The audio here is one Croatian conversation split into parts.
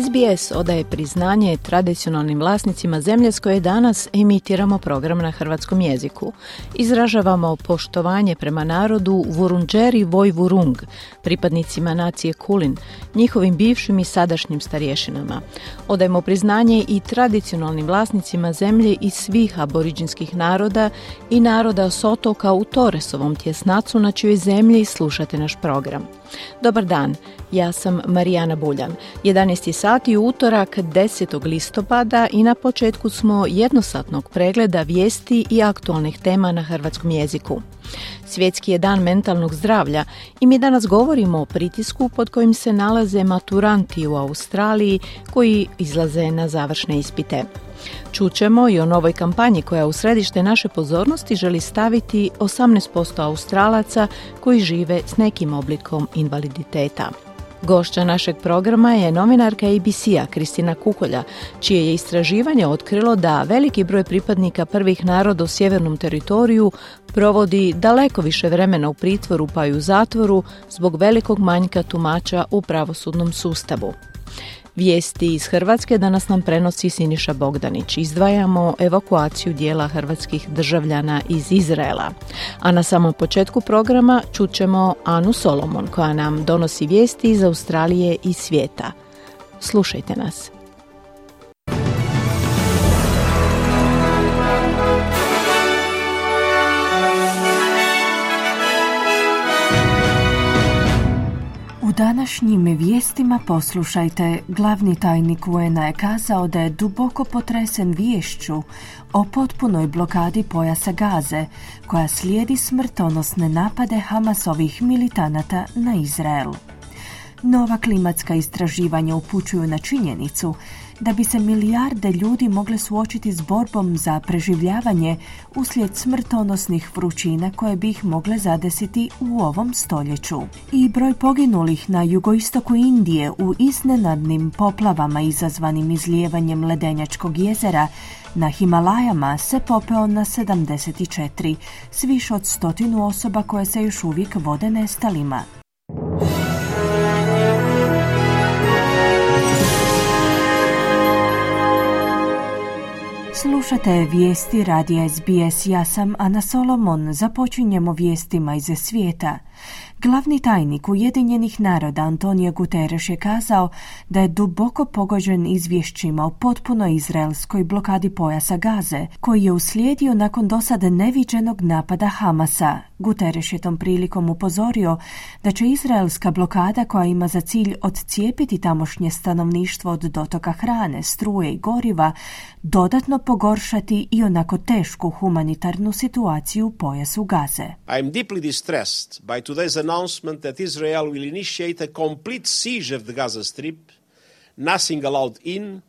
SBS odaje priznanje tradicionalnim vlasnicima zemlje s koje danas emitiramo program na hrvatskom jeziku. Izražavamo poštovanje prema narodu Vurunđeri Vojvurung, pripadnicima nacije Kulin, njihovim bivšim i sadašnjim starješinama. Odajemo priznanje i tradicionalnim vlasnicima zemlje i svih aboriđinskih naroda i naroda s otoka u Toresovom tjesnacu na čijoj zemlji slušate naš program. Dobar dan, ja sam Marijana Buljan. 11. sati utorak 10. listopada i na početku smo jednosatnog pregleda vijesti i aktualnih tema na hrvatskom jeziku. Svjetski je dan mentalnog zdravlja i mi danas govorimo o pritisku pod kojim se nalaze maturanti u Australiji koji izlaze na završne ispite. Čućemo i o novoj kampanji koja u središte naše pozornosti želi staviti 18% Australaca koji žive s nekim oblikom invaliditeta. Gošća našeg programa je novinarka ABC-a Kristina Kukolja, čije je istraživanje otkrilo da veliki broj pripadnika prvih naroda u sjevernom teritoriju provodi daleko više vremena u pritvoru pa i u zatvoru zbog velikog manjka tumača u pravosudnom sustavu. Vijesti iz Hrvatske danas nam prenosi Siniša Bogdanić. Izdvajamo evakuaciju dijela hrvatskih državljana iz Izraela. A na samom početku programa čućemo Anu Solomon koja nam donosi vijesti iz Australije i svijeta. Slušajte nas. Današnjim vijestima poslušajte, glavni tajnik un je kazao da je duboko potresen viješću o potpunoj blokadi pojasa Gaze, koja slijedi smrtonosne napade Hamasovih militanata na Izrael. Nova klimatska istraživanja upućuju na činjenicu da bi se milijarde ljudi mogle suočiti s borbom za preživljavanje uslijed smrtonosnih vrućina koje bi ih mogle zadesiti u ovom stoljeću. I broj poginulih na jugoistoku Indije u iznenadnim poplavama izazvanim izlijevanjem ledenjačkog jezera na Himalajama se popeo na 74, s više od stotinu osoba koje se još uvijek vode nestalima. Slušate vijesti radija SBS. Ja sam Ana Solomon. Započinjemo vijestima iz svijeta. Glavni tajnik Ujedinjenih naroda Antonio Guterres je kazao da je duboko pogođen izvješćima o potpuno izraelskoj blokadi pojasa Gaze, koji je uslijedio nakon dosade neviđenog napada Hamasa. Guterres je tom prilikom upozorio da će izraelska blokada koja ima za cilj odcijepiti tamošnje stanovništvo od dotoka hrane, struje i goriva dodatno pogoršati i onako tešku humanitarnu situaciju u pojasu Gaze. I am deeply distressed by today's announcement that Israel will initiate a complete siege of the Gaza Strip, nothing allowed in,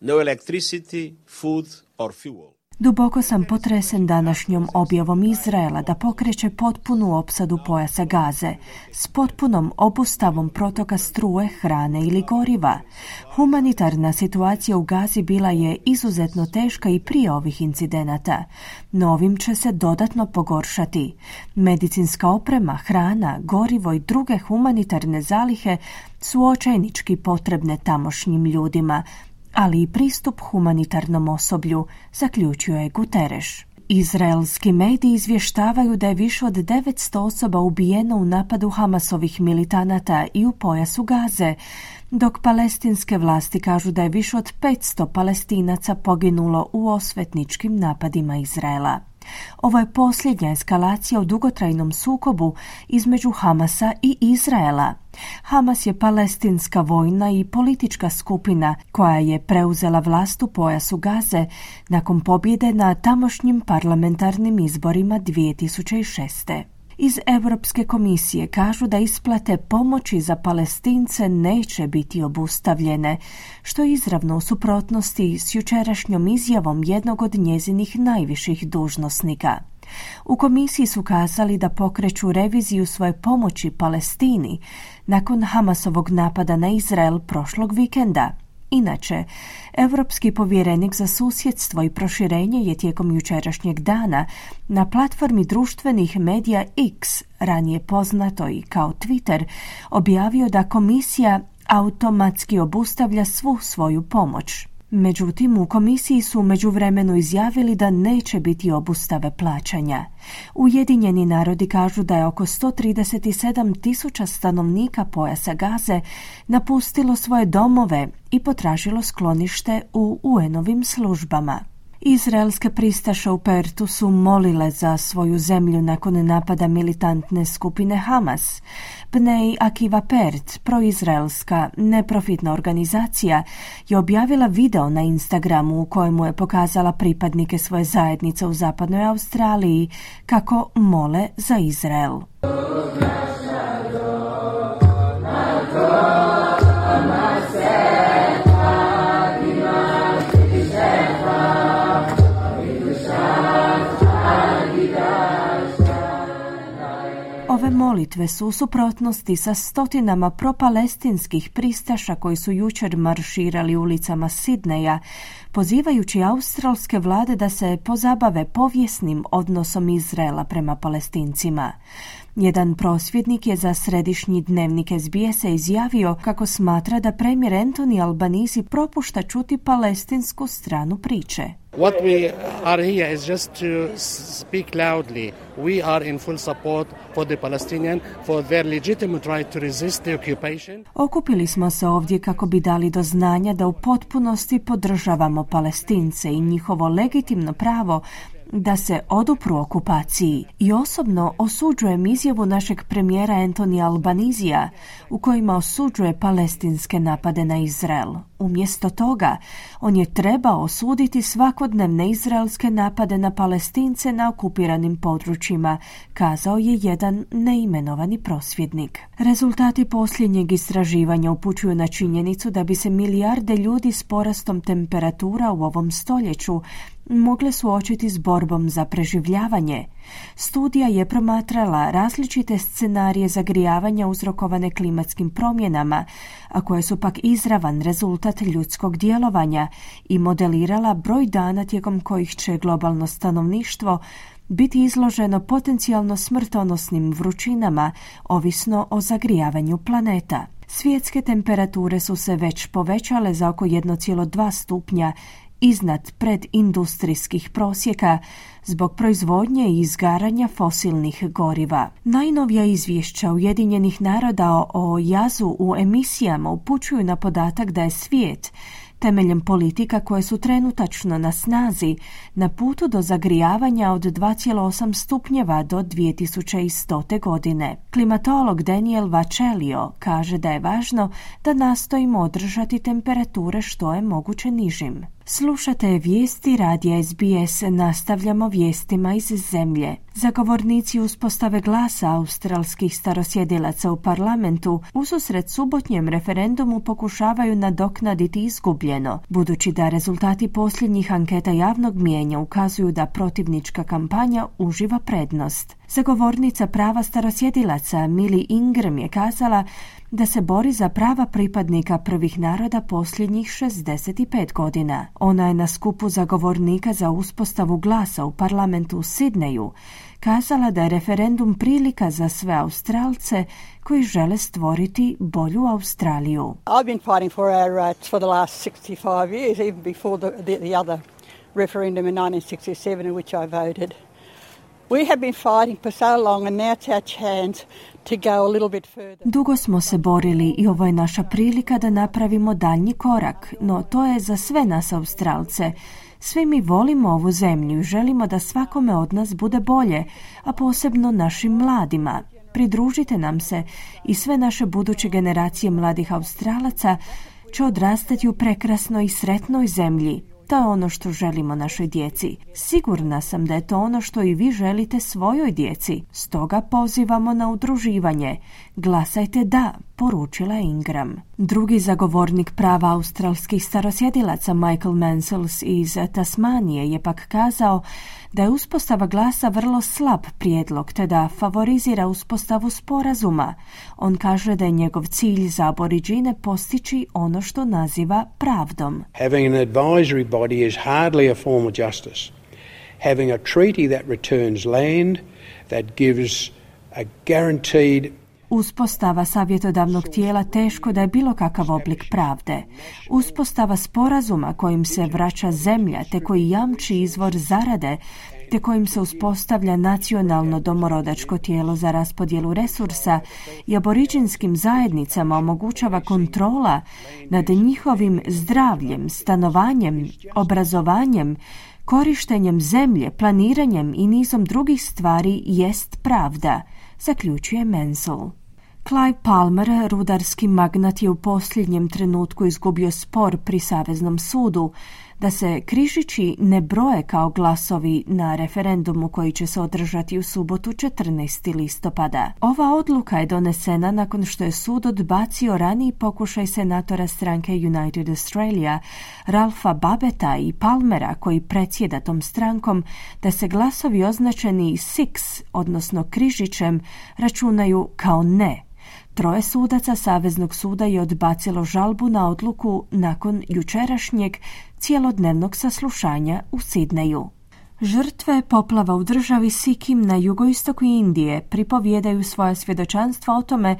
no electricity, food or fuel. Duboko sam potresen današnjom objavom Izraela da pokreće potpunu opsadu pojasa gaze s potpunom obustavom protoka struje, hrane ili goriva. Humanitarna situacija u Gazi bila je izuzetno teška i prije ovih incidenata. Novim će se dodatno pogoršati. Medicinska oprema, hrana, gorivo i druge humanitarne zalihe su očajnički potrebne tamošnjim ljudima, ali i pristup humanitarnom osoblju, zaključio je Guterres. Izraelski mediji izvještavaju da je više od 900 osoba ubijeno u napadu Hamasovih militanata i u pojasu Gaze, dok palestinske vlasti kažu da je više od 500 palestinaca poginulo u osvetničkim napadima Izraela. Ovo je posljednja eskalacija u dugotrajnom sukobu između Hamasa i Izraela. Hamas je palestinska vojna i politička skupina koja je preuzela vlast u pojasu Gaze nakon pobjede na tamošnjim parlamentarnim izborima 2006. Iz Europske komisije kažu da isplate pomoći za palestince neće biti obustavljene, što je izravno u suprotnosti s jučerašnjom izjavom jednog od njezinih najviših dužnosnika. U komisiji su kazali da pokreću reviziju svoje pomoći Palestini nakon Hamasovog napada na Izrael prošlog vikenda. Inače, Europski povjerenik za susjedstvo i proširenje je tijekom jučerašnjeg dana na platformi društvenih medija X, ranije poznato i kao Twitter, objavio da komisija automatski obustavlja svu svoju pomoć. Međutim, u komisiji su međuvremenu izjavili da neće biti obustave plaćanja. Ujedinjeni narodi kažu da je oko 137 tisuća stanovnika pojasa Gaze napustilo svoje domove i potražilo sklonište u UN-ovim službama. Izraelske pristaše u Pertu su molile za svoju zemlju nakon napada militantne skupine Hamas. Pnej Akiva Pert, proizraelska neprofitna organizacija, je objavila video na Instagramu u kojemu je pokazala pripadnike svoje zajednice u zapadnoj Australiji kako mole za Izrael. Molitve su u suprotnosti sa stotinama propalestinskih pristaša koji su jučer marširali ulicama Sidneja, pozivajući australske vlade da se pozabave povijesnim odnosom Izraela prema palestincima. Jedan prosvjednik je za središnji dnevnik SBS-a izjavio kako smatra da premijer Anthony Albanese propušta čuti palestinsku stranu priče. What we are here is just to speak loudly. We are in full support for the Palestinian for their legitimate right to resist the occupation. Okupili smo se ovdje kako bi dali do znanja da u potpunosti podržavamo Palestince i njihovo legitimno pravo da se odupru okupaciji i osobno osuđujem izjavu našeg premijera Antonija Albanizija u kojima osuđuje palestinske napade na Izrael. Umjesto toga, on je trebao osuditi svakodnevne izraelske napade na palestince na okupiranim područjima, kazao je jedan neimenovani prosvjednik. Rezultati posljednjeg istraživanja upućuju na činjenicu da bi se milijarde ljudi s porastom temperatura u ovom stoljeću mogle suočiti s borbom za preživljavanje. Studija je promatrala različite scenarije zagrijavanja uzrokovane klimatskim promjenama, a koje su pak izravan rezultat ljudskog djelovanja i modelirala broj dana tijekom kojih će globalno stanovništvo biti izloženo potencijalno smrtonosnim vrućinama, ovisno o zagrijavanju planeta. Svjetske temperature su se već povećale za oko 1,2 stupnja iznad predindustrijskih prosjeka zbog proizvodnje i izgaranja fosilnih goriva. Najnovija izvješća Ujedinjenih naroda o jazu u emisijama upućuju na podatak da je svijet temeljem politika koje su trenutačno na snazi na putu do zagrijavanja od 2,8 stupnjeva do 2100. godine. Klimatolog Daniel Vacelio kaže da je važno da nastojimo održati temperature što je moguće nižim. Slušate vijesti radija SBS, nastavljamo vijestima iz zemlje. Zagovornici uspostave glasa australskih starosjedilaca u parlamentu ususret subotnjem referendumu pokušavaju nadoknaditi izgubljeno, budući da rezultati posljednjih anketa javnog mijenja ukazuju da protivnička kampanja uživa prednost. Zagovornica prava starosjedilaca Mili Ingram je kazala da se bori za prava pripadnika prvih naroda posljednjih 65 godina. Ona je na skupu zagovornika za uspostavu glasa u parlamentu u Sidneju kazala da je referendum prilika za sve Australce koji žele stvoriti bolju Australiju. I've been fighting for our rights for the last 65 years, even before the, the, the other referendum in 1967 in which I voted. Dugo smo se borili i ovo je naša prilika da napravimo daljnji korak, no to je za sve nas Australce. Svi mi volimo ovu zemlju i želimo da svakome od nas bude bolje, a posebno našim mladima. Pridružite nam se i sve naše buduće generacije mladih Australaca će odrastati u prekrasnoj i sretnoj zemlji To je ono što želimo našoj djeci. Sigurna sam da je to ono što i vi želite svojoj djeci. Stoga pozivamo na udruživanje. Glasajte da, poručila Ingram. Drugi zagovornik prava australskih starosjedilaca Michael Mansells iz Tasmanije je pak kazao da je uspostava glasa vrlo slab prijedlog te da favorizira uspostavu sporazuma. On kaže da je njegov cilj za aboriđine postići ono što naziva pravdom. Having an advisory body is hardly a form of justice. Having a treaty that returns land, that gives a guaranteed Uspostava savjetodavnog tijela teško da je bilo kakav oblik pravde. Uspostava sporazuma kojim se vraća zemlja te koji jamči izvor zarade te kojim se uspostavlja nacionalno domorodačko tijelo za raspodjelu resursa i aboriđinskim zajednicama omogućava kontrola nad njihovim zdravljem, stanovanjem, obrazovanjem, korištenjem zemlje, planiranjem i nizom drugih stvari jest pravda, zaključuje Mensel. Clive Palmer, rudarski magnat, je u posljednjem trenutku izgubio spor pri Saveznom sudu da se križići ne broje kao glasovi na referendumu koji će se održati u subotu 14. listopada. Ova odluka je donesena nakon što je sud odbacio raniji pokušaj senatora stranke United Australia, Ralfa Babeta i Palmera koji predsjeda tom strankom da se glasovi označeni six, odnosno križićem, računaju kao ne Troje sudaca Saveznog suda je odbacilo žalbu na odluku nakon jučerašnjeg cijelodnevnog saslušanja u Sidneju. Žrtve poplava u državi Sikim na jugoistoku Indije pripovjedaju svoja svjedočanstva o tome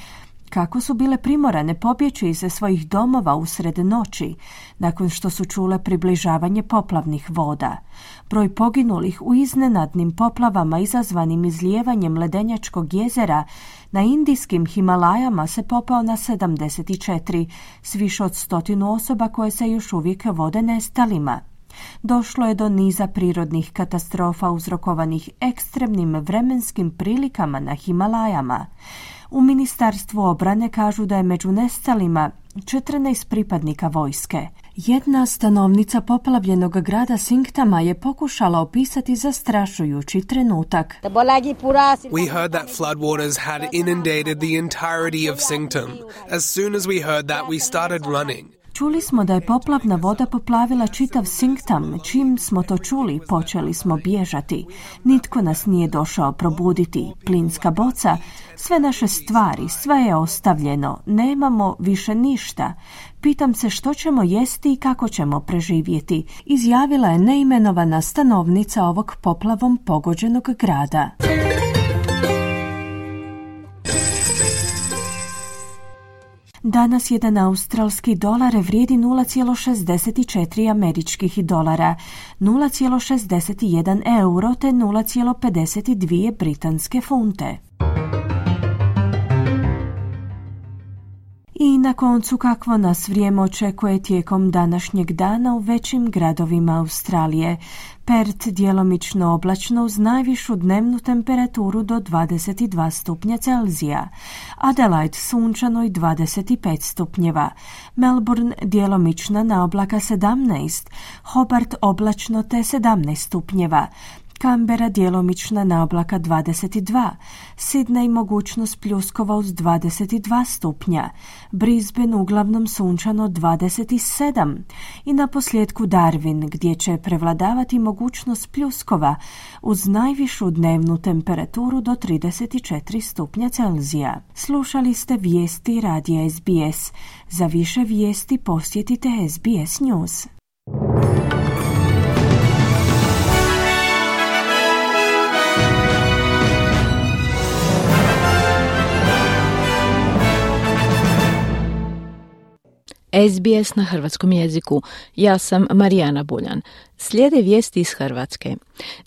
kako su bile primorane pobjeći iz svojih domova usred noći nakon što su čule približavanje poplavnih voda. Broj poginulih u iznenadnim poplavama izazvanim izlijevanjem ledenjačkog jezera na indijskim Himalajama se popao na 74, s više od stotinu osoba koje se još uvijek vode nestalima. Došlo je do niza prirodnih katastrofa uzrokovanih ekstremnim vremenskim prilikama na Himalajama. U Ministarstvu obrane kažu da je među nestalima 14 pripadnika vojske. Jedna stanovnica poplavljenog grada Sinktama je pokušala opisati zastrašujući trenutak. We heard that floodwaters had inundated the entirety of Singtam. As soon as we heard that, we started running. Čuli smo da je poplavna voda poplavila čitav Singtam. Čim smo to čuli, počeli smo bježati. Nitko nas nije došao probuditi. Plinska boca, sve naše stvari, sve je ostavljeno. Nemamo više ništa. Pitam se što ćemo jesti i kako ćemo preživjeti. Izjavila je neimenovana stanovnica ovog poplavom pogođenog grada. Danas jedan australski dolar vrijedi 0,64 američkih dolara, 0,61 euro te 0,52 britanske funte. I na koncu kakvo nas vrijeme očekuje tijekom današnjeg dana u većim gradovima Australije. Pert djelomično oblačno uz najvišu dnevnu temperaturu do 22 stupnja Celzija. Adelaide sunčano i 25 stupnjeva. Melbourne djelomična na oblaka 17. Hobart oblačno te 17 stupnjeva. Kambera djelomična na oblaka 22, Sidney mogućnost pljuskova uz 22 stupnja, Brisbane uglavnom sunčano 27 i na posljedku Darwin gdje će prevladavati mogućnost pljuskova uz najvišu dnevnu temperaturu do 34 stupnja Celzija. Slušali ste vijesti radija SBS. Za više vijesti posjetite SBS News. SBS na hrvatskom jeziku. Ja sam Marijana Buljan. Slijede vijesti iz Hrvatske.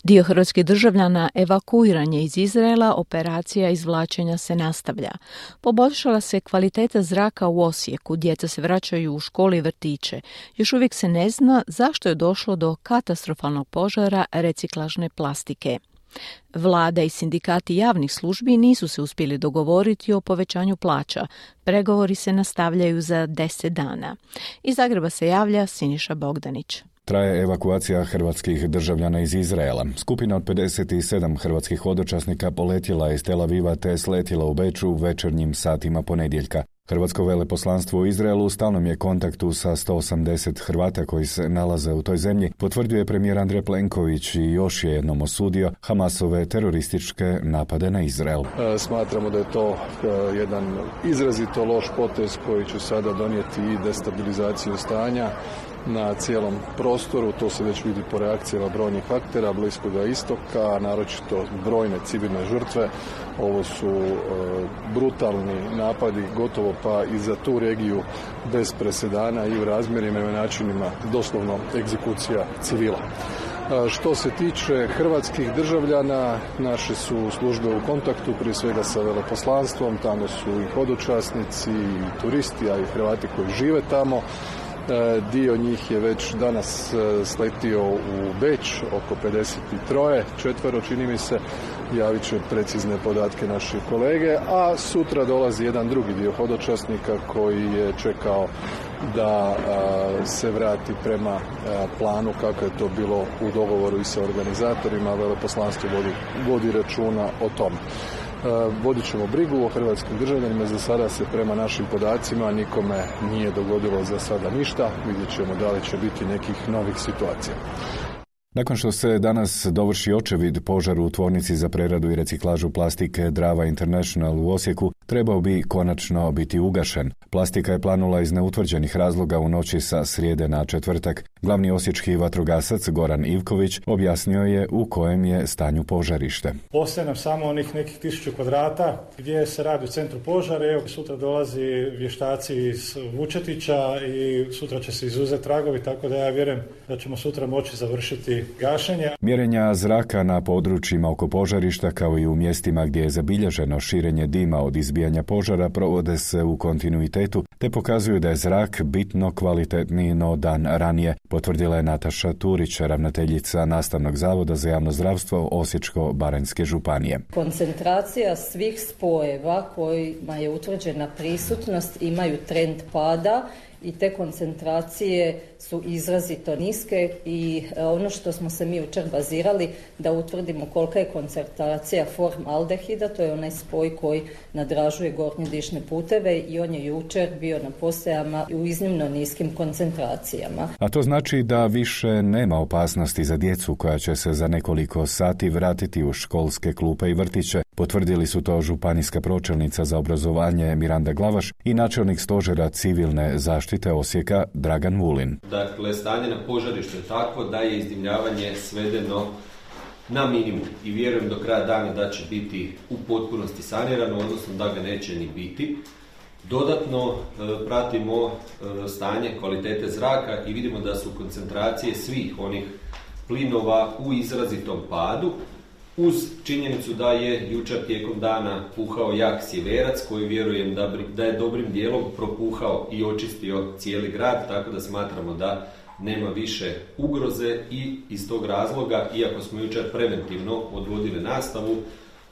Dio hrvatskih državljana evakuiran je iz Izraela, operacija izvlačenja se nastavlja. Poboljšala se kvaliteta zraka u Osijeku, djeca se vraćaju u školi i vrtiće. Još uvijek se ne zna zašto je došlo do katastrofalnog požara reciklažne plastike. Vlada i sindikati javnih službi nisu se uspjeli dogovoriti o povećanju plaća. Pregovori se nastavljaju za deset dana. Iz Zagreba se javlja Siniša Bogdanić. Traje evakuacija hrvatskih državljana iz Izraela. Skupina od 57 hrvatskih hodočasnika poletjela iz Tel Aviva te sletjela u Beču u večernjim satima ponedjeljka. Hrvatsko veleposlanstvo u Izraelu u stalnom je kontaktu sa 180 Hrvata koji se nalaze u toj zemlji, potvrdio je premijer Andrej Plenković i još je jednom osudio Hamasove terorističke napade na Izrael. E, smatramo da je to e, jedan izrazito loš potez koji će sada donijeti i destabilizaciju stanja na cijelom prostoru, to se već vidi po reakcijama brojnih aktera Bliskoga istoka, naročito brojne civilne žrtve. Ovo su e, brutalni napadi, gotovo pa i za tu regiju bez presedana i u razmjerima i načinima doslovno egzekucija civila. E, što se tiče hrvatskih državljana, naše su službe u kontaktu prije svega sa veleposlanstvom, tamo su i hodočasnici i turisti, a i Hrvati koji žive tamo. E, dio njih je već danas e, sletio u Beč, oko 53, četvero čini mi se, javit će precizne podatke naši kolege, a sutra dolazi jedan drugi dio hodočasnika koji je čekao da se vrati prema planu kako je to bilo u dogovoru i sa organizatorima, veleposlanstvo vodi, vodi računa o tome. E, vodit ćemo brigu o hrvatskim državljanima. Za sada se prema našim podacima nikome nije dogodilo za sada ništa. Vidjet ćemo da li će biti nekih novih situacija. Nakon što se danas dovrši očevid požaru u tvornici za preradu i reciklažu plastike Drava International u Osijeku, trebao bi konačno biti ugašen. Plastika je planula iz neutvrđenih razloga u noći sa srijede na četvrtak. Glavni osječki vatrogasac Goran Ivković objasnio je u kojem je stanju požarište. Ostaje nam samo onih nekih tisuću kvadrata gdje se radi u centru požara. Evo sutra dolazi vještaci iz Vučetića i sutra će se izuzeti tragovi, tako da ja vjerujem da ćemo sutra moći završiti gašenje. Mjerenja zraka na područjima oko požarišta kao i u mjestima gdje je zabilježeno širenje dima od izbijanja požara provode se u kontinuitetu te pokazuju da je zrak bitno kvalitetniji no dan ranije, potvrdila je Nataša Turić, ravnateljica Nastavnog zavoda za javno zdravstvo Osječko-Baranjske županije. Koncentracija svih spojeva kojima je utvrđena prisutnost imaju trend pada i te koncentracije su izrazito niske i e, ono što smo se mi jučer bazirali da utvrdimo kolika je koncentracija formaldehida, to je onaj spoj koji nadražuje gornje dišne puteve i on je jučer bio na postajama u iznimno niskim koncentracijama. A to znači da više nema opasnosti za djecu koja će se za nekoliko sati vratiti u školske klupe i vrtiće. Potvrdili su to županijska pročelnica za obrazovanje Miranda Glavaš i načelnik stožera civilne zaštite Osijeka Dragan Vulin. Dakle, stanje na požarištu je takvo da je izdimljavanje svedeno na minimum i vjerujem do kraja dana da će biti u potpunosti sanirano, odnosno da ga neće ni biti. Dodatno e, pratimo e, stanje kvalitete zraka i vidimo da su koncentracije svih onih plinova u izrazitom padu, uz činjenicu da je jučer tijekom dana puhao jak sjeverac koji vjerujem da, da je dobrim dijelom propuhao i očistio cijeli grad, tako da smatramo da nema više ugroze i iz tog razloga, iako smo jučer preventivno odvodili nastavu,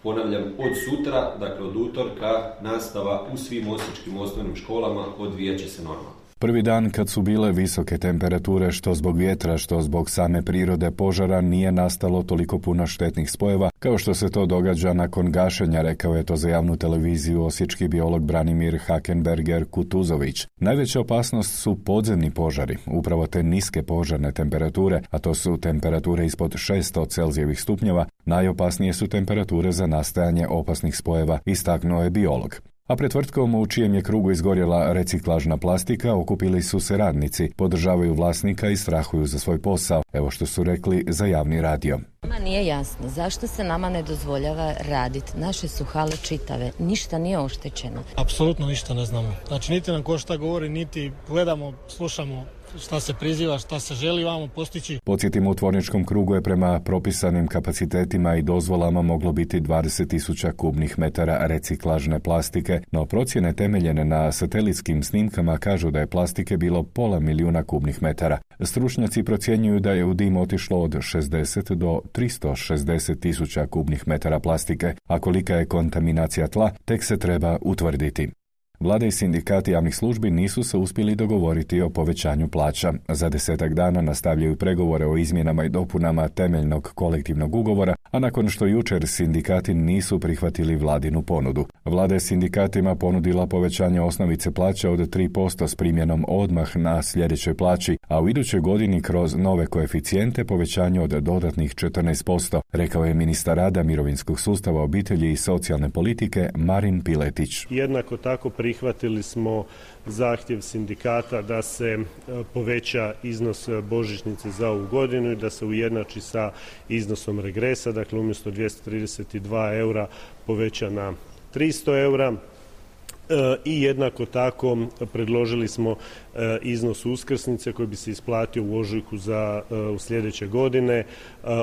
ponavljam, od sutra, dakle od utorka, nastava u svim osječkim osnovnim školama odvijat će se normalno. Prvi dan kad su bile visoke temperature što zbog vjetra, što zbog same prirode požara nije nastalo toliko puno štetnih spojeva kao što se to događa nakon gašenja, rekao je to za javnu televiziju osječki biolog Branimir Hakenberger Kutuzović. Najveća opasnost su podzemni požari, upravo te niske požarne temperature, a to su temperature ispod 600 Celzijevih stupnjeva, najopasnije su temperature za nastajanje opasnih spojeva, istaknuo je biolog. A pred tvrtkom u čijem je krugu izgorjela reciklažna plastika okupili su se radnici, podržavaju vlasnika i strahuju za svoj posao, evo što su rekli za javni radio. Nama nije jasno zašto se nama ne dozvoljava raditi. Naše su hale čitave, ništa nije oštećeno. Apsolutno ništa ne znamo. Znači niti nam ko šta govori, niti gledamo, slušamo šta se priziva, šta se želi vamo postići. Podsjetimo, u tvorničkom krugu je prema propisanim kapacitetima i dozvolama moglo biti 20.000 kubnih metara reciklažne plastike, no procjene temeljene na satelitskim snimkama kažu da je plastike bilo pola milijuna kubnih metara. Stručnjaci procjenjuju da je u dim otišlo od 60 do 360 tisuća kubnih metara plastike, a kolika je kontaminacija tla, tek se treba utvrditi. Vlada i sindikati javnih službi nisu se uspjeli dogovoriti o povećanju plaća. Za desetak dana nastavljaju pregovore o izmjenama i dopunama temeljnog kolektivnog ugovora, a nakon što jučer sindikati nisu prihvatili vladinu ponudu. Vlada je sindikatima ponudila povećanje osnovice plaća od 3% s primjenom odmah na sljedećoj plaći, a u idućoj godini kroz nove koeficijente povećanje od dodatnih 14%, rekao je ministar rada mirovinskog sustava obitelji i socijalne politike Marin Piletić. Jednako tako prihvatili smo zahtjev sindikata da se e, poveća iznos božićnice za ovu godinu i da se ujednači sa iznosom regresa, dakle umjesto 232 eura poveća na 300 eura. e, i jednako tako predložili smo e, iznos uskrsnice koji bi se isplatio u ožujku za u sljedeće godine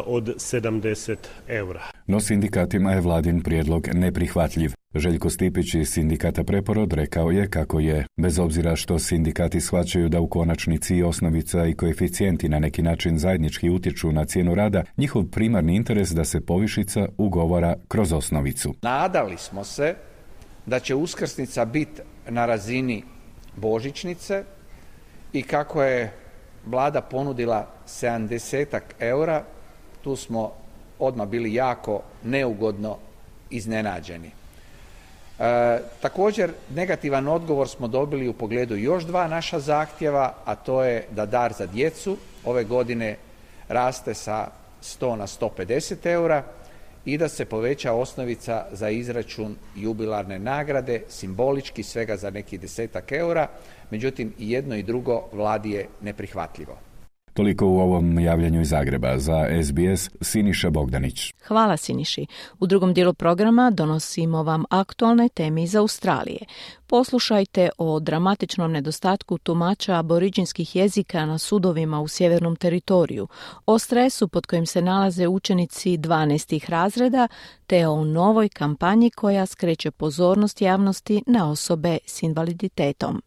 od 70 eura. No sindikatima je vladin prijedlog neprihvatljiv. Željko Stipić iz sindikata Preporod rekao je kako je, bez obzira što sindikati shvaćaju da u konačnici osnovica i koeficijenti na neki način zajednički utječu na cijenu rada, njihov primarni interes da se povišica ugovara kroz osnovicu. Nadali smo se da će uskrsnica biti na razini božićnice i kako je vlada ponudila 70 eura, tu smo odmah bili jako neugodno iznenađeni. E, također, negativan odgovor smo dobili u pogledu još dva naša zahtjeva, a to je da dar za djecu ove godine raste sa 100 na 150 eura i da se poveća osnovica za izračun jubilarne nagrade, simbolički svega za neki desetak eura, međutim i jedno i drugo vladi je neprihvatljivo. Toliko u ovom javljanju iz Zagreba za SBS Siniša Bogdanić. Hvala Siniši. U drugom dijelu programa donosimo vam aktualne teme iz Australije. Poslušajte o dramatičnom nedostatku tumača aboriđinskih jezika na sudovima u sjevernom teritoriju, o stresu pod kojim se nalaze učenici 12. razreda, te o novoj kampanji koja skreće pozornost javnosti na osobe s invaliditetom.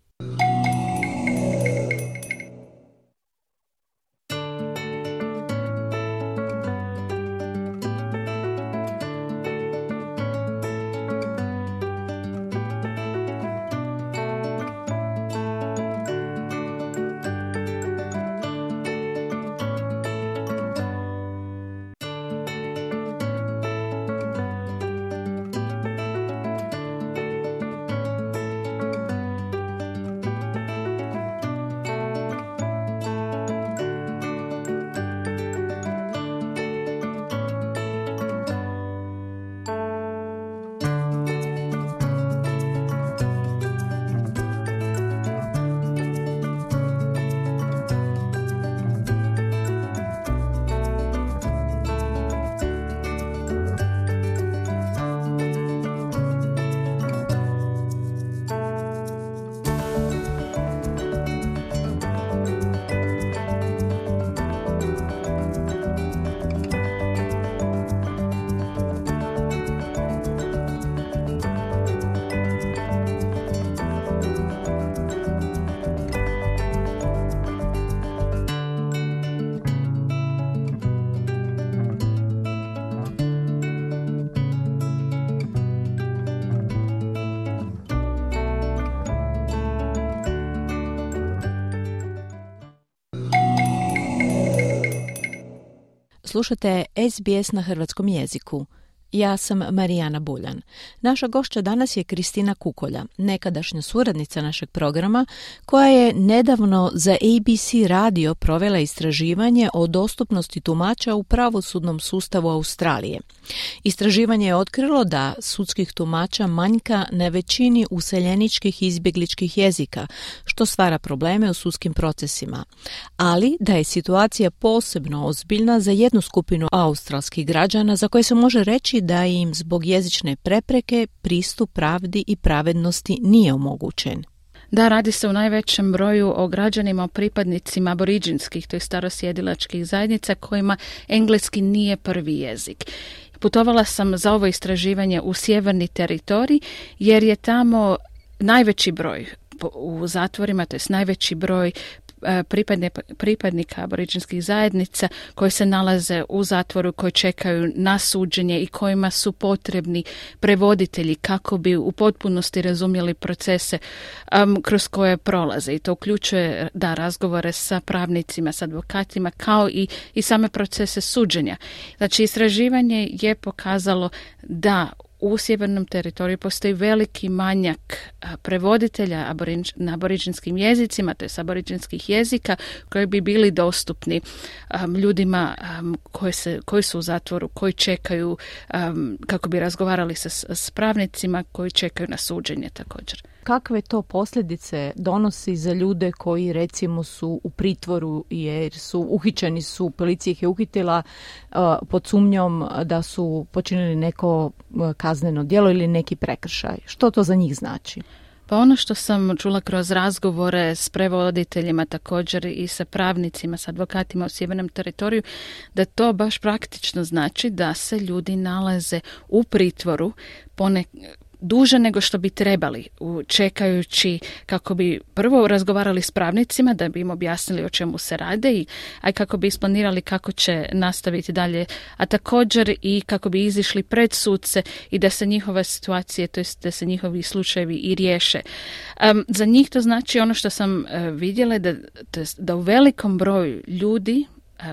Slušate SBS na hrvatskom jeziku. Ja sam Marijana Buljan. Naša gošća danas je Kristina Kukolja, nekadašnja suradnica našeg programa, koja je nedavno za ABC radio provela istraživanje o dostupnosti tumača u pravosudnom sustavu Australije. Istraživanje je otkrilo da sudskih tumača manjka na većini useljeničkih izbjegličkih jezika, što stvara probleme u sudskim procesima, ali da je situacija posebno ozbiljna za jednu skupinu australskih građana za koje se može reći da im zbog jezične prepreke pristup pravdi i pravednosti nije omogućen. Da, radi se u najvećem broju o građanima, o pripadnicima aboriđinskih, to je starosjedilačkih zajednica kojima engleski nije prvi jezik. Putovala sam za ovo istraživanje u sjeverni teritorij jer je tamo najveći broj u zatvorima, to je najveći broj e, pripadnika aboriđinskih zajednica koji se nalaze u zatvoru, koji čekaju na suđenje i kojima su potrebni prevoditelji kako bi u potpunosti razumjeli procese kroz koje prolaze. I to uključuje da razgovore sa pravnicima, sa advokatima, kao i, i same procese suđenja. Znači, istraživanje je pokazalo da u sjevernom teritoriju postoji veliki manjak prevoditelja na aboriđinskim jezicima, to je aboriđinskih jezika, koji bi bili dostupni ljudima koji, se, koji su u zatvoru, koji čekaju kako bi razgovarali sa s pravnicima, koji čekaju na suđenje također. Kakve to posljedice donosi za ljude koji recimo su u pritvoru jer su uhićeni su, policija ih je uhitila uh, pod sumnjom da su počinili neko kazneno djelo ili neki prekršaj. Što to za njih znači? Pa ono što sam čula kroz razgovore s prevoditeljima također i sa pravnicima, sa advokatima u sjevernom teritoriju, da to baš praktično znači da se ljudi nalaze u pritvoru pone, duže nego što bi trebali, čekajući kako bi prvo razgovarali s pravnicima da bi im objasnili o čemu se rade, i, a kako bi isplanirali kako će nastaviti dalje, a također i kako bi izišli pred sudce i da se njihove situacije, to jest da se njihovi slučajevi i riješe. za njih to znači ono što sam e, vidjela, da, to jest, da u velikom broju ljudi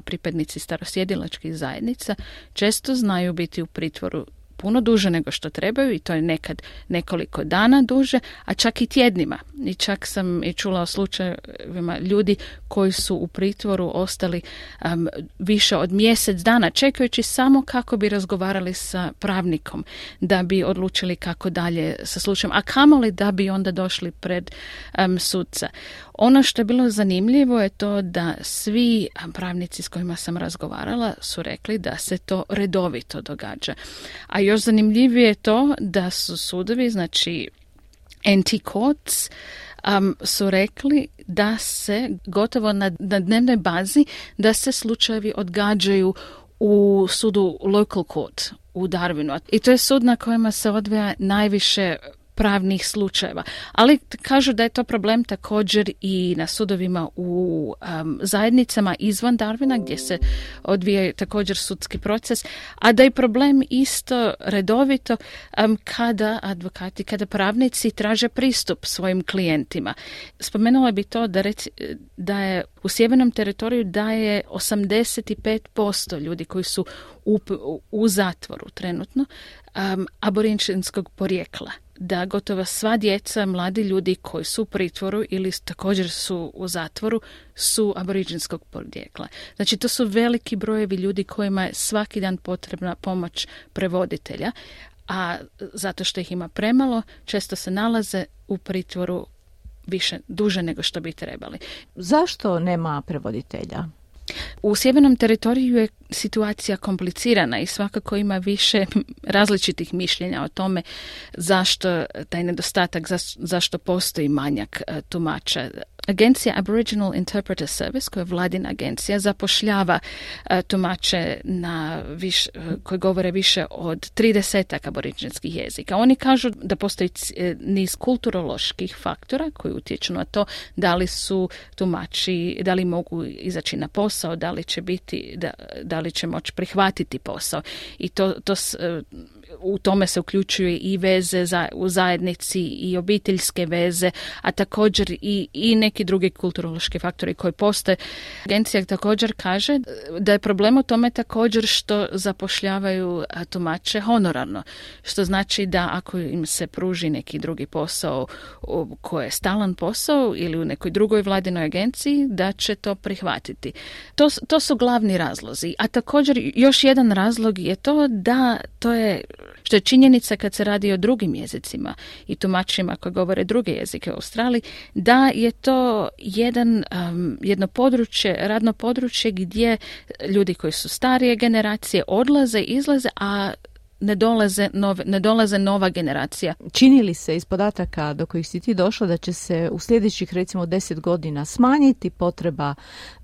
pripadnici starosjedilačkih zajednica često znaju biti u pritvoru puno duže nego što trebaju i to je nekad nekoliko dana duže, a čak i tjednima. I čak sam i čula o slučajevima ljudi koji su u pritvoru ostali um, više od mjesec dana čekajući samo kako bi razgovarali sa pravnikom da bi odlučili kako dalje sa slučajem, a kamoli da bi onda došli pred um, sudca. Ono što je bilo zanimljivo je to da svi pravnici s kojima sam razgovarala su rekli da se to redovito događa. A još zanimljivije je to da su sudovi, znači anti-courts, um, su rekli da se gotovo na, na dnevnoj bazi da se slučajevi odgađaju u sudu local court u Darwinu. I to je sud na kojima se odvija najviše pravnih slučajeva. Ali kažu da je to problem također i na sudovima u um, zajednicama izvan Darvina gdje se odvija također sudski proces, a da je problem isto redovito um, kada advokati, kada pravnici traže pristup svojim klijentima. Spomenula bi to da, reci, da je u sjevernom teritoriju da je 85% ljudi koji su u, u zatvoru trenutno um, aborinčinskog porijekla da gotovo sva djeca, mladi ljudi koji su u pritvoru ili također su u zatvoru su aboriđinskog podijekla. Znači to su veliki brojevi ljudi kojima je svaki dan potrebna pomoć prevoditelja, a zato što ih ima premalo, često se nalaze u pritvoru više, duže nego što bi trebali. Zašto nema prevoditelja? U sjevernom teritoriju je situacija komplicirana i svakako ima više različitih mišljenja o tome zašto taj nedostatak, zašto postoji manjak e, tumača. Agencija Aboriginal Interpreter Service, koja je vladina agencija, zapošljava uh, tumače na viš, uh, koji govore više od 30 aboriđinskih jezika. Oni kažu da postoji niz kulturoloških faktora koji utječu na to da li su tumači, da li mogu izaći na posao, da li će biti, da, da li će moći prihvatiti posao. I to, to u tome se uključuje i veze za, u zajednici i obiteljske veze, a također i, i neki drugi kulturološki faktori koji postoje. Agencija također kaže da je problem u tome također što zapošljavaju tumače honorarno, što znači da ako im se pruži neki drugi posao koji je stalan posao ili u nekoj drugoj vladinoj agenciji, da će to prihvatiti. To, to su glavni razlozi. A također još jedan razlog je to da to je što je činjenica kad se radi o drugim jezicima i tumačima koji govore druge jezike u Australiji, da je to jedan, um, jedno područje, radno područje gdje ljudi koji su starije generacije odlaze, izlaze, a ne dolaze, nove, ne dolaze nova generacija. Čini li se iz podataka do kojih si ti došla da će se u sljedećih recimo deset godina smanjiti potreba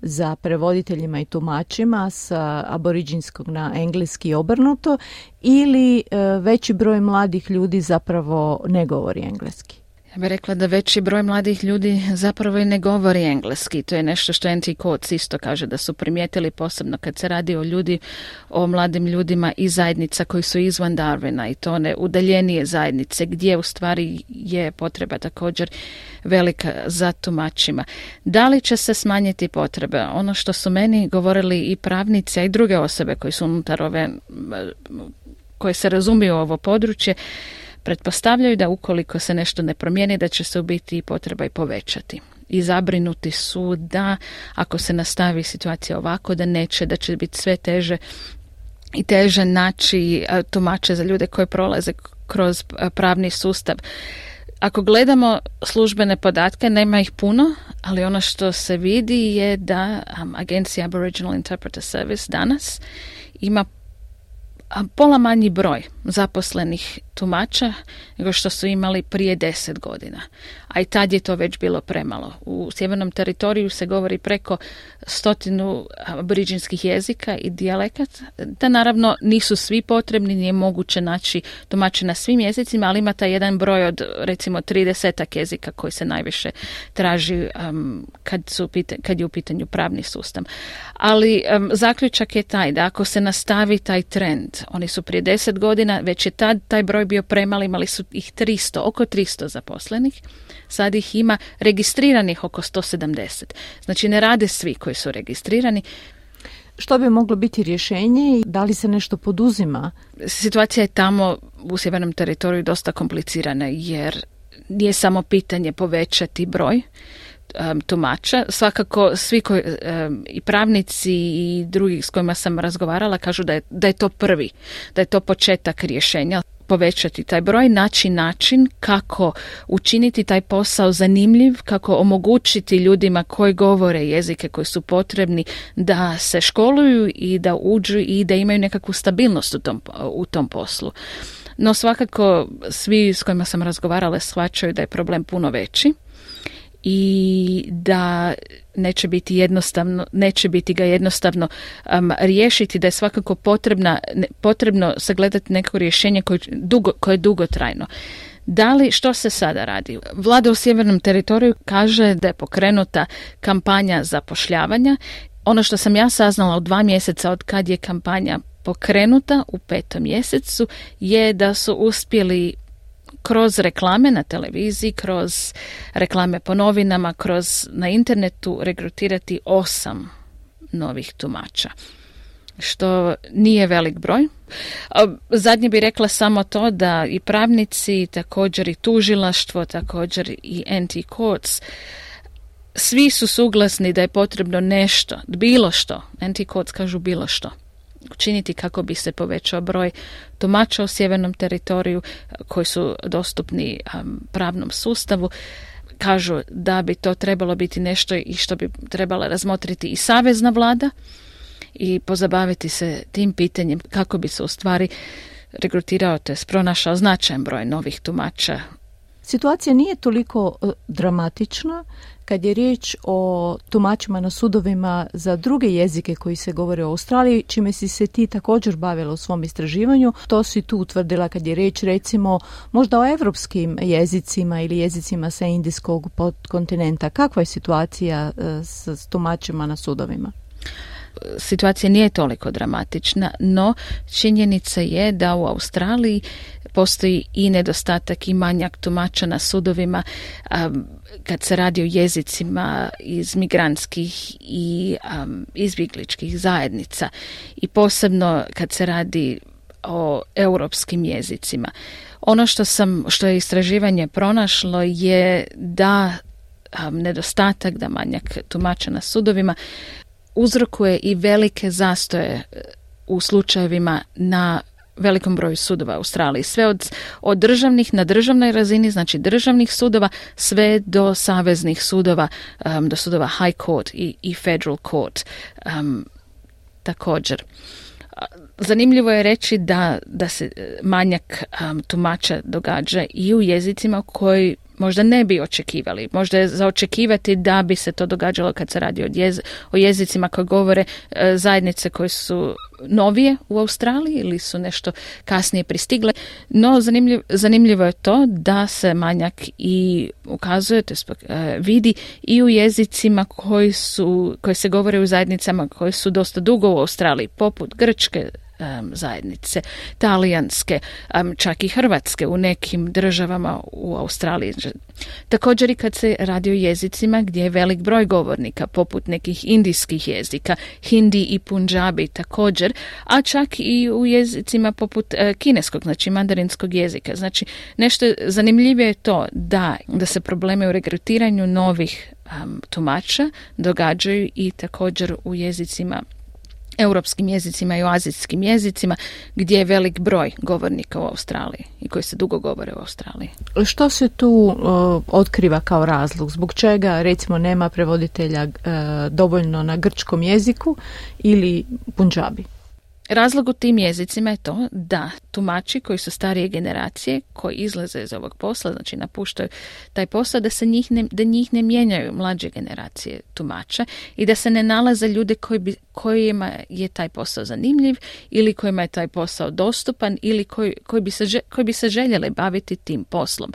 za prevoditeljima i tumačima sa aboriđinskog na engleski obrnuto ili e, veći broj mladih ljudi zapravo ne govori engleski? Ja bih rekla da veći broj mladih ljudi zapravo i ne govori engleski. To je nešto što Anti Coates isto kaže da su primijetili posebno kad se radi o ljudi, o mladim ljudima i zajednica koji su izvan Darwina i to one udaljenije zajednice gdje u stvari je potreba također velika za tumačima. Da li će se smanjiti potrebe? Ono što su meni govorili i pravnice i druge osobe koji su unutar ove koje se razumiju ovo područje pretpostavljaju da ukoliko se nešto ne promijeni da će se u biti potreba i povećati. I zabrinuti su da ako se nastavi situacija ovako da neće, da će biti sve teže i teže naći tumače za ljude koji prolaze kroz pravni sustav. Ako gledamo službene podatke, nema ih puno, ali ono što se vidi je da agencija Aboriginal Interpreter Service danas ima pola manji broj zaposlenih tumača nego što su imali prije deset godina. A i tad je to već bilo premalo. U sjevernom teritoriju se govori preko stotinu aboriđinskih jezika i dijalekata. Da naravno nisu svi potrebni, nije moguće naći tumače na svim jezicima, ali ima taj jedan broj od recimo 30 jezika koji se najviše traži um, kad, su, kad je u pitanju pravni sustav. Ali um, zaključak je taj da ako se nastavi taj trend, oni su prije deset godina, već je tad taj broj bio premali, imali su ih 300, oko 300 zaposlenih, sad ih ima registriranih oko 170. Znači ne rade svi koji su registrirani. Što bi moglo biti rješenje i da li se nešto poduzima? Situacija je tamo u sjevernom teritoriju dosta komplicirana jer nije samo pitanje povećati broj um, tumača. Svakako svi koji, i pravnici i drugi s kojima sam razgovarala kažu da je, da je to prvi, da je to početak rješenja povećati taj broj, naći način kako učiniti taj posao zanimljiv, kako omogućiti ljudima koji govore jezike koji su potrebni da se školuju i da uđu i da imaju nekakvu stabilnost u tom, u tom poslu. No svakako svi s kojima sam razgovarala shvaćaju da je problem puno veći i da neće biti jednostavno, neće biti ga jednostavno um, riješiti, da je svakako potrebna, potrebno sagledati neko rješenje koje, dugo, koje je dugotrajno. Da li, što se sada radi? Vlada u sjevernom teritoriju kaže da je pokrenuta kampanja zapošljavanja. Ono što sam ja saznala u dva mjeseca od kad je kampanja pokrenuta u petom mjesecu je da su uspjeli kroz reklame na televiziji, kroz reklame po novinama, kroz na internetu regrutirati osam novih tumača što nije velik broj. Zadnje bi rekla samo to da i pravnici, također i tužilaštvo, također i anti-courts, svi su suglasni da je potrebno nešto, bilo što, anti-courts kažu bilo što, učiniti kako bi se povećao broj tumača u sjevernom teritoriju koji su dostupni pravnom sustavu kažu da bi to trebalo biti nešto i što bi trebala razmotriti i savezna vlada i pozabaviti se tim pitanjem kako bi se u stvari regrutirao, to je pronašao značajan broj novih tumača. Situacija nije toliko e, dramatična kad je riječ o tumačima na sudovima za druge jezike koji se govore u Australiji, čime si se ti također bavila u svom istraživanju, to si tu utvrdila kad je riječ recimo možda o evropskim jezicima ili jezicima sa indijskog podkontinenta. Kakva je situacija e, s tumačima na sudovima? Situacija nije toliko dramatična, no činjenica je da u Australiji postoji i nedostatak i manjak tumača na sudovima kad se radi o jezicima iz migrantskih i um, izbjegličkih zajednica i posebno kad se radi o europskim jezicima. Ono što sam što je istraživanje pronašlo je da nedostatak, da manjak tumača na sudovima uzrokuje i velike zastoje e, u slučajevima na velikom broju sudova u Australiji. Sve od, od državnih na državnoj razini, znači državnih sudova, sve do saveznih sudova, um, do sudova High Court i, i Federal Court um, također. Zanimljivo je reći da, da se e, manjak um, tumača događa i u jezicima koji možda ne bi očekivali. Možda je za očekivati da bi se to događalo kad se radi o, o jezicima koje govore e, zajednice koje su novije u Australiji ili su nešto kasnije pristigle. No zanimljiv, zanimljivo je to da se manjak i ukazuje, to e, vidi i u jezicima koji, su, koji se govore u zajednicama koji su dosta dugo u Australiji, poput Grčke, zajednice, talijanske, čak i hrvatske u nekim državama u Australiji. Također i kad se radi o jezicima gdje je velik broj govornika, poput nekih indijskih jezika, hindi i punjabi također, a čak i u jezicima poput e, kineskog, znači mandarinskog jezika. Znači, nešto zanimljivije je to da, da se probleme u regrutiranju novih tumača događaju i također u jezicima europskim jezicima i o azijskim jezicima gdje je velik broj govornika u Australiji i koji se dugo govore u Australiji. Što se tu otkriva kao razlog? Zbog čega recimo nema prevoditelja uh, dovoljno na grčkom jeziku ili punjabi? Razlog u tim jezicima je to da tumači koji su starije generacije, koji izlaze iz ovog posla, znači napuštaju taj posao, da se njih ne, da njih ne mijenjaju mlađe generacije tumača i da se ne nalaze ljude koji bi, kojima je taj posao zanimljiv ili kojima je taj posao dostupan ili koji, koji, bi, se, koji bi se željeli baviti tim poslom.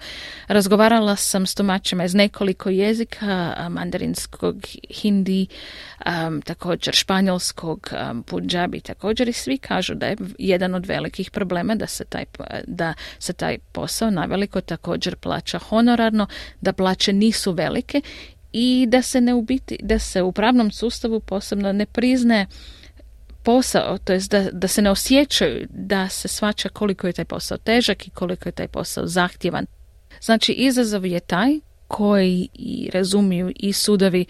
Razgovarala sam s tumačima iz nekoliko jezika, mandarinskog, hindi, um, također španjolskog, um, punjabi također i svi kažu da je jedan od velikih problema da se taj, da se taj posao naveliko također plaća honorarno, da plaće nisu velike i da se ne ubiti, da se u pravnom sustavu posebno ne priznaje posao, to jest da, da se ne osjećaju da se svača koliko je taj posao težak i koliko je taj posao zahtjevan. Znači izazov je taj koji i razumiju i sudovi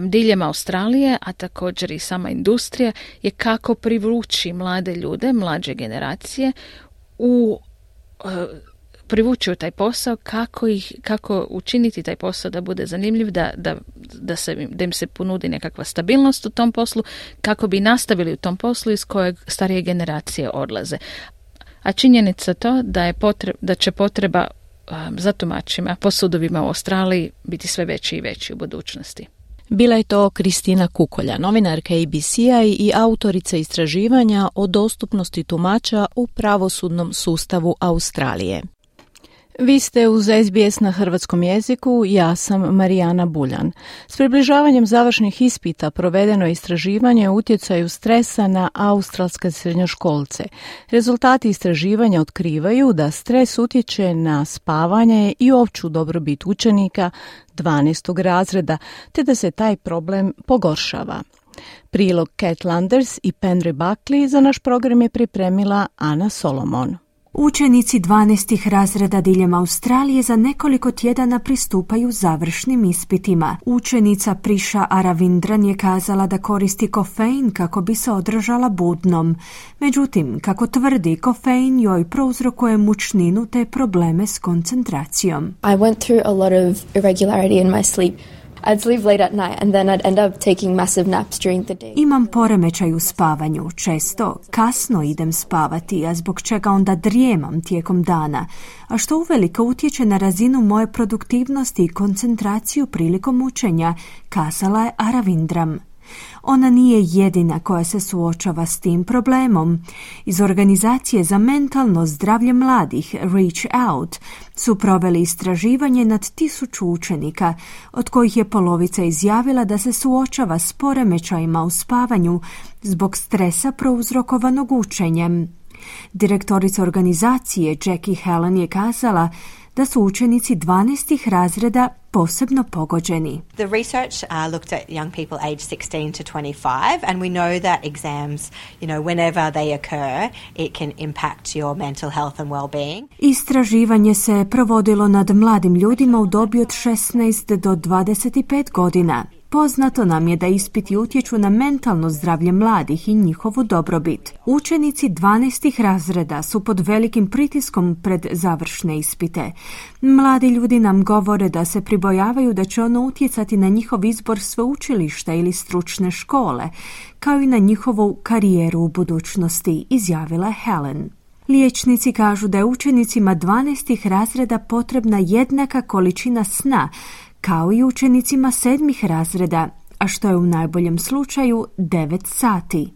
diljem Australije, a također i sama industrija, je kako privući mlade ljude, mlađe generacije u e, privući u taj posao, kako, ih, kako učiniti taj posao da bude zanimljiv, da, da, da, se, da im se ponudi nekakva stabilnost u tom poslu, kako bi nastavili u tom poslu iz kojeg starije generacije odlaze. A činjenica to da, je potreb, da će potreba za tumačima po sudovima u Australiji biti sve veći i veći u budućnosti. Bila je to Kristina Kukolja, novinarka ABC-a i autorica istraživanja o dostupnosti tumača u pravosudnom sustavu Australije. Vi ste uz SBS na hrvatskom jeziku, ja sam Marijana Buljan. S približavanjem završnih ispita provedeno je istraživanje o utjecaju stresa na australske srednjoškolce. Rezultati istraživanja otkrivaju da stres utječe na spavanje i opću dobrobit učenika 12. razreda, te da se taj problem pogoršava. Prilog Cat Landers i Penry Buckley za naš program je pripremila Ana Solomon. Učenici 12. razreda diljem Australije za nekoliko tjedana pristupaju završnim ispitima. Učenica Priša Aravindran je kazala da koristi kofein kako bi se održala budnom. Međutim, kako tvrdi, kofein joj prouzrokuje mučninu te probleme s koncentracijom. I went through a lot of irregularity in my sleep. I'd sleep late at night and then I'd end up taking massive naps during the day. Imam poremećaj u spavanju. Često kasno idem spavati, a zbog čega onda drijemam tijekom dana, a što uvelike utječe na razinu moje produktivnosti i koncentraciju prilikom učenja, kazala je Aravindram. Ona nije jedina koja se suočava s tim problemom. Iz organizacije za mentalno zdravlje mladih Reach Out su proveli istraživanje nad tisuću učenika, od kojih je polovica izjavila da se suočava s poremećajima u spavanju zbog stresa prouzrokovanog učenjem. Direktorica organizacije Jackie Helen je kazala da su učenici 12. razreda posebno pogođeni. The research uh, looked at young people aged 16 to 25 and we know that exams, you know, whenever they occur, it can impact your mental health and well-being. Istraživanje se provodilo nad mladim ljudima u dobi od 16 do 25 godina. Poznato nam je da ispiti utječu na mentalno zdravlje mladih i njihovu dobrobit. Učenici 12. razreda su pod velikim pritiskom pred završne ispite. Mladi ljudi nam govore da se pribojavaju da će ono utjecati na njihov izbor sveučilišta ili stručne škole, kao i na njihovu karijeru u budućnosti, izjavila Helen. Liječnici kažu da je učenicima 12. razreda potrebna jednaka količina sna kao i učenicima sedmih razreda, a što je u najboljem slučaju 9 sati.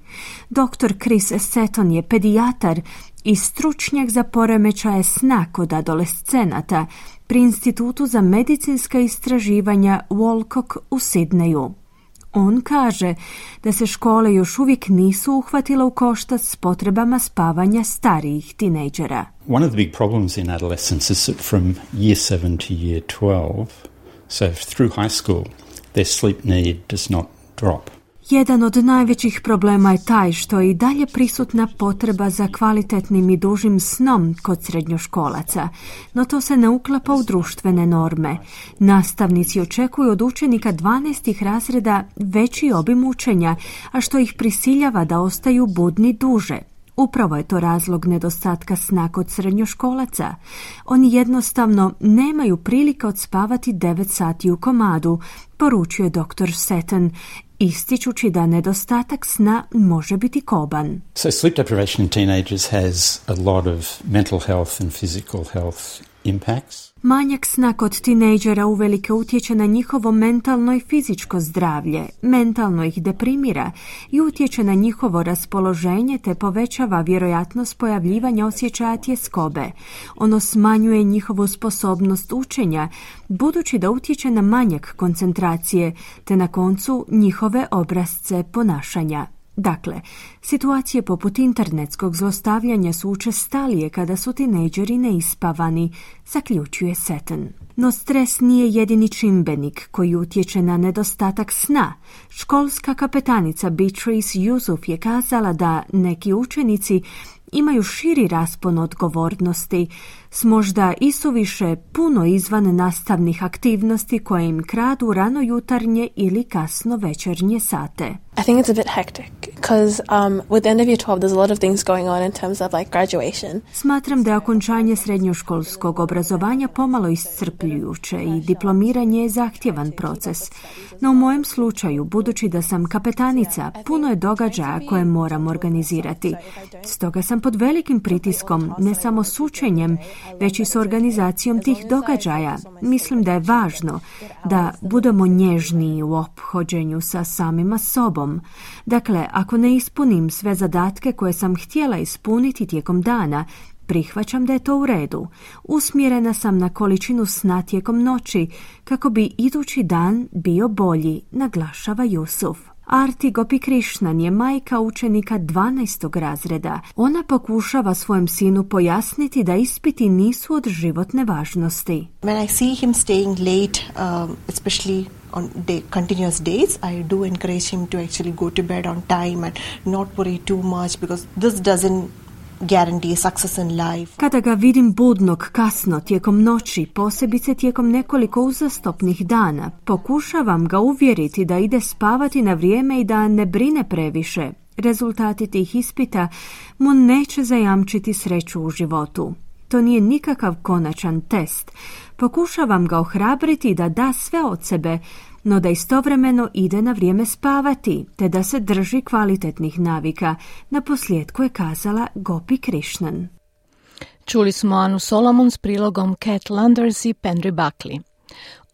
Dr. Chris Seton je pedijatar i stručnjak za poremećaje sna kod adolescenata pri Institutu za medicinska istraživanja Wolcock u Sidneju. On kaže da se škole još uvijek nisu uhvatile u koštac s potrebama spavanja starijih tinejdžera. One of the big problems in adolescence is from year 7 to year 12, so through high school, their sleep need does not drop. Jedan od najvećih problema je taj što je i dalje prisutna potreba za kvalitetnim i dužim snom kod srednjoškolaca, no to se ne uklapa u društvene norme. Nastavnici očekuju od učenika 12. razreda veći obim učenja, a što ih prisiljava da ostaju budni duže. Upravo je to razlog nedostatka sna kod srednjoškolaca. Oni jednostavno nemaju prilike odspavati 9 sati u komadu, poručuje dr. Seton, ističući da nedostatak sna može biti koban. So sleep deprivation in teenagers has a lot of mental health and physical health impacts. Manjak sna kod tinejdžera uvelike utječe na njihovo mentalno i fizičko zdravlje, mentalno ih deprimira i utječe na njihovo raspoloženje te povećava vjerojatnost pojavljivanja osjećaja tjeskobe. Ono smanjuje njihovu sposobnost učenja, budući da utječe na manjak koncentracije te na koncu njihove obrazce ponašanja. Dakle, situacije poput internetskog zlostavljanja su učestalije kada su tinejdžeri neispavani, zaključuje Seton. No stres nije jedini čimbenik koji utječe na nedostatak sna. Školska kapetanica Beatrice Yusuf je kazala da neki učenici imaju širi raspon odgovornosti s možda isuviše puno izvan nastavnih aktivnosti koje im kradu rano jutarnje ili kasno večernje sate. I think it's a bit hectic because um, with the end of year 12 there's a lot of things going on in terms of like graduation. Smatram da je okončanje srednjoškolskog obrazovanja pomalo iscrpljujuće i diplomiranje je zahtjevan proces. No u mojem slučaju, budući da sam kapetanica, puno je događaja koje moram organizirati. Stoga sam pod velikim pritiskom, ne samo s učenjem, već i s organizacijom tih događaja. Mislim da je važno da budemo nježniji u ophođenju sa samima sobom. Dakle, ako ne ispunim sve zadatke koje sam htjela ispuniti tijekom dana, Prihvaćam da je to u redu. Usmjerena sam na količinu sna tijekom noći kako bi idući dan bio bolji, naglašava Jusuf. Arti Gopi Krišnan je majka učenika 12. razreda. Ona pokušava svojem sinu pojasniti da ispiti nisu od životne važnosti. When I see him staying late, um, especially on day, continuous days, I do encourage him to actually go to bed on time and not worry too much because this doesn't guarantee success in life. Kada ga vidim budnog kasno tijekom noći, posebice tijekom nekoliko uzastopnih dana, pokušavam ga uvjeriti da ide spavati na vrijeme i da ne brine previše. Rezultati tih ispita mu neće zajamčiti sreću u životu. To nije nikakav konačan test. Pokušavam ga ohrabriti da da sve od sebe, no da istovremeno ide na vrijeme spavati, te da se drži kvalitetnih navika, na posljedku je kazala Gopi Krishnan. Čuli smo Anu Solomon s prilogom Cat Landers i Penry Buckley.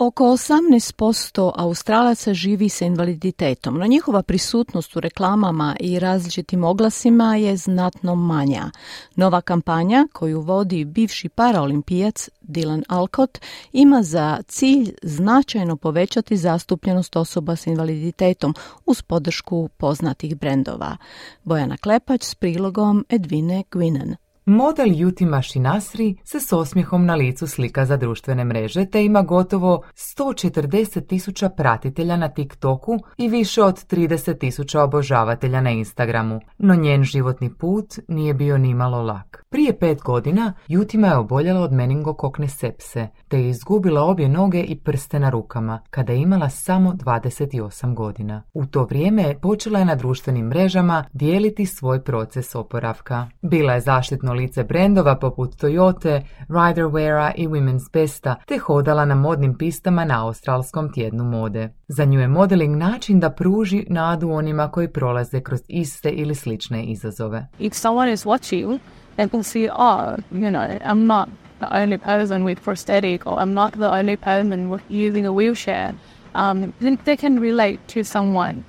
Oko 18% Australaca živi sa invaliditetom, no njihova prisutnost u reklamama i različitim oglasima je znatno manja. Nova kampanja koju vodi bivši paraolimpijac Dylan Alcott ima za cilj značajno povećati zastupljenost osoba s invaliditetom uz podršku poznatih brendova. Bojana Klepać s prilogom Edvine Gwinen. Model Juti Mašinasri se s osmijehom na licu slika za društvene mreže te ima gotovo 140 tisuća pratitelja na TikToku i više od 30 tisuća obožavatelja na Instagramu. No njen životni put nije bio nimalo lak. Prije pet godina Jutima je oboljela od meningokokne sepse te je izgubila obje noge i prste na rukama kada je imala samo 28 godina. U to vrijeme počela je na društvenim mrežama dijeliti svoj proces oporavka. Bila je zaštitno lice brendova poput Toyota, Riderweara i Women's Besta, te hodala na modnim pistama na australskom tjednu mode. Za nju je modeling način da pruži nadu onima koji prolaze kroz iste ili slične izazove. If someone is watching and can see, oh, you know, I'm not the only person with prosthetic or I'm not the only person using a wheelchair. Um, they can relate to someone.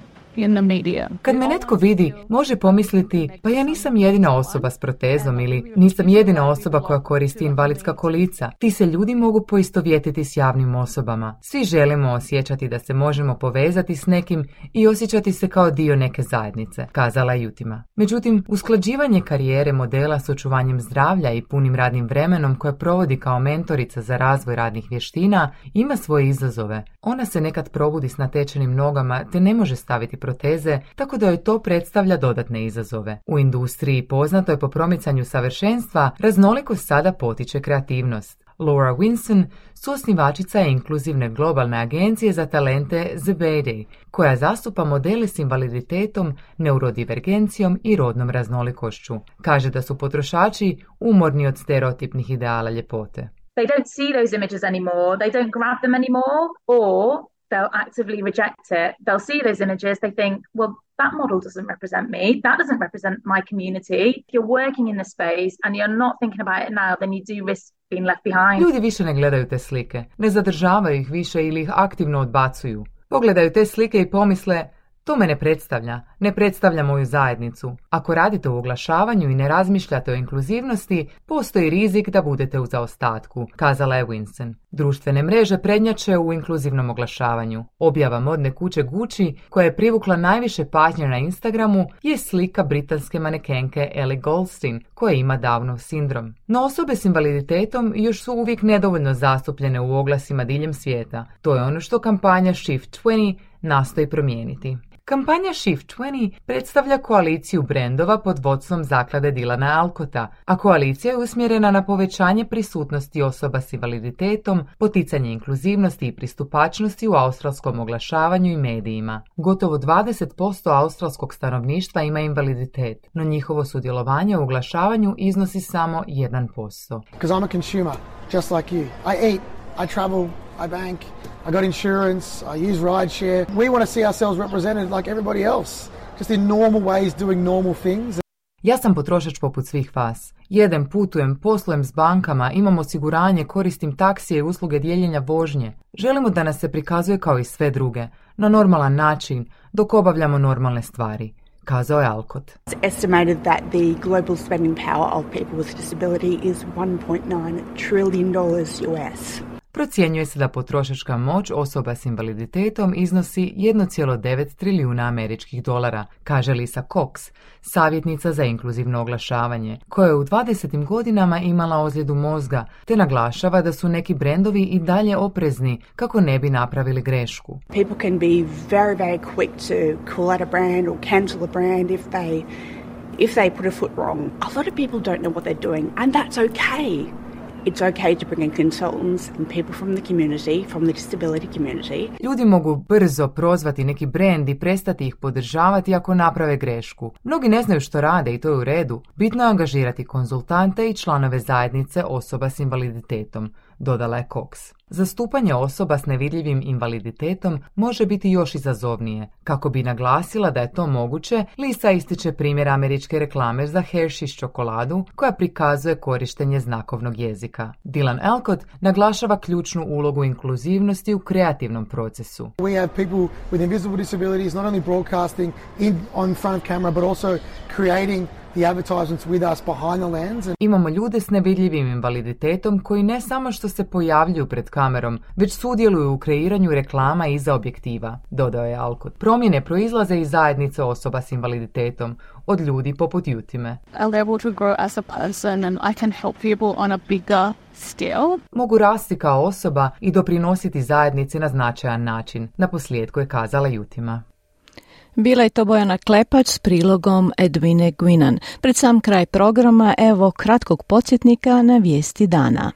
Kad me netko vidi, može pomisliti, pa ja nisam jedina osoba s protezom ili nisam jedina osoba koja koristi invalidska kolica. Ti se ljudi mogu poistovjetiti s javnim osobama. Svi želimo osjećati da se možemo povezati s nekim i osjećati se kao dio neke zajednice, kazala Jutima. Međutim, usklađivanje karijere modela s očuvanjem zdravlja i punim radnim vremenom koje provodi kao mentorica za razvoj radnih vještina ima svoje izazove. Ona se nekad probudi s natečenim nogama te ne može staviti proteze, tako da joj to predstavlja dodatne izazove. U industriji poznato je po promicanju savršenstva, raznolikost sada potiče kreativnost. Laura Winson, suosnivačica je inkluzivne globalne agencije za talente Zebedej, koja zastupa modele s invaliditetom, neurodivergencijom i rodnom raznolikošću. Kaže da su potrošači umorni od stereotipnih ideala ljepote. They don't see those images anymore, they don't grab them anymore, or they'll actively reject it. They'll see those images, they think, well, that model doesn't represent me, that doesn't represent my community. If you're working in the space and you're not thinking about it now, then you do risk being left behind. Ljudi više ne gledaju te slike, ne zadržavaju ih više ili ih aktivno odbacuju. Pogledaju te slike i pomisle, to me ne predstavlja, ne predstavlja moju zajednicu. Ako radite u oglašavanju i ne razmišljate o inkluzivnosti, postoji rizik da budete u zaostatku, kazala je Winston. Društvene mreže prednjače u inkluzivnom oglašavanju. Objava modne kuće Gucci, koja je privukla najviše pažnje na Instagramu, je slika britanske manekenke Ellie Goldstein, koja ima Downov sindrom. No osobe s invaliditetom još su uvijek nedovoljno zastupljene u oglasima diljem svijeta. To je ono što kampanja Shift 20 nastoji promijeniti. Kampanja Shift 20 predstavlja koaliciju brendova pod vodstvom zaklade Dilana Alkota, a koalicija je usmjerena na povećanje prisutnosti osoba s invaliditetom, poticanje inkluzivnosti i pristupačnosti u australskom oglašavanju i medijima. Gotovo 20% australskog stanovništva ima invaliditet, no njihovo sudjelovanje u oglašavanju iznosi samo 1%. Because I'm a consumer, just like you. I eat, I travel, I bank, I got insurance, I use rideshare. We want to see ourselves represented like everybody else, just in normal ways doing normal things. Ja sam potrošač poput svih vas. Jedem, putujem, poslujem s bankama, imam osiguranje, koristim taksije i usluge dijeljenja vožnje. Želimo da nas se prikazuje kao i sve druge, na normalan način, dok obavljamo normalne stvari kazao je Alcott. It's estimated that the global spending power of people with disability is 1.9 trillion dollars US. Procjenjuje se da potrošačka moć osoba s invaliditetom iznosi 1,9 trilijuna američkih dolara, kaže Lisa Cox, savjetnica za inkluzivno oglašavanje, koja je u 20. godinama imala ozljedu mozga, te naglašava da su neki brendovi i dalje oprezni kako ne bi napravili grešku. People can be very, very quick to call out a brand or cancel a brand if they if they put a foot wrong. A lot of people don't know what they're doing, and that's okay. Ljudi mogu brzo prozvati neki brend i prestati ih podržavati ako naprave grešku. Mnogi ne znaju što rade i to je u redu. Bitno je angažirati konzultante i članove zajednice osoba s invaliditetom, dodala je Cox. Zastupanje osoba s nevidljivim invaliditetom može biti još izazovnije. Kako bi naglasila da je to moguće, Lisa ističe primjer američke reklame za Hershey's čokoladu koja prikazuje korištenje znakovnog jezika. Dylan Alcott naglašava ključnu ulogu inkluzivnosti u kreativnom procesu. We have people with invisible disabilities not only broadcasting in on front camera but also creating the advertisements with us behind the lens. And Imamo ljude s nevidljivim invaliditetom koji ne samo što se pojavljuju pred kamerom, već sudjeluju u kreiranju reklama iza objektiva, dodao je Alcott. Promjene proizlaze iz zajednice osoba s invaliditetom, od ljudi poput Jutime. I'm able to grow as a person and I can help people on a bigger scale. Mogu rasti kao osoba i doprinositi zajednici na značajan način, na posljedku je kazala Jutima. Bila je to Bojana Klepač s prilogom Edwine Gwinan. Pred sam kraj programa evo kratkog podsjetnika na vijesti dana.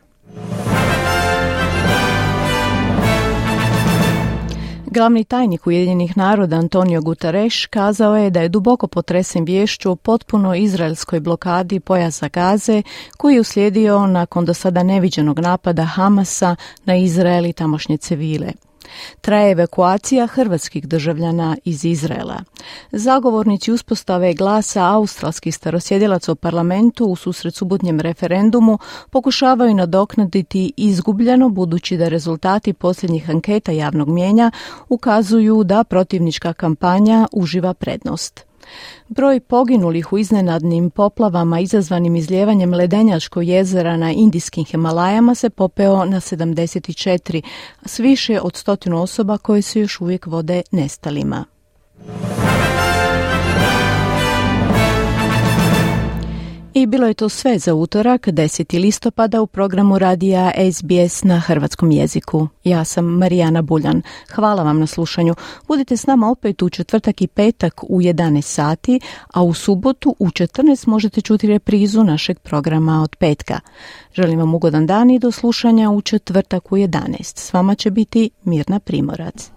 Glavni tajnik Ujedinjenih naroda Antonio Guterres kazao je da je duboko potresen vješću o potpuno izraelskoj blokadi pojasa Gaze koji je uslijedio nakon do sada neviđenog napada Hamasa na Izrael i tamošnje civile. Traje evakuacija hrvatskih državljana iz Izraela. Zagovornici uspostave glasa australskih starosjedilaca u parlamentu u susret subotnjem referendumu pokušavaju nadoknaditi izgubljeno budući da rezultati posljednjih anketa javnog mijenja ukazuju da protivnička kampanja uživa prednost. Broj poginulih u iznenadnim poplavama izazvanim izljevanjem ledenjačkog jezera na indijskim Himalajama se popeo na 74, s više od stotinu osoba koje se još uvijek vode nestalima. I bilo je to sve za utorak 10. listopada u programu radija SBS na hrvatskom jeziku. Ja sam Marijana Buljan. Hvala vam na slušanju. Budite s nama opet u četvrtak i petak u 11 sati, a u subotu u 14 možete čuti reprizu našeg programa od petka. Želim vam ugodan dan i do slušanja u četvrtak u 11. S vama će biti Mirna Primorac.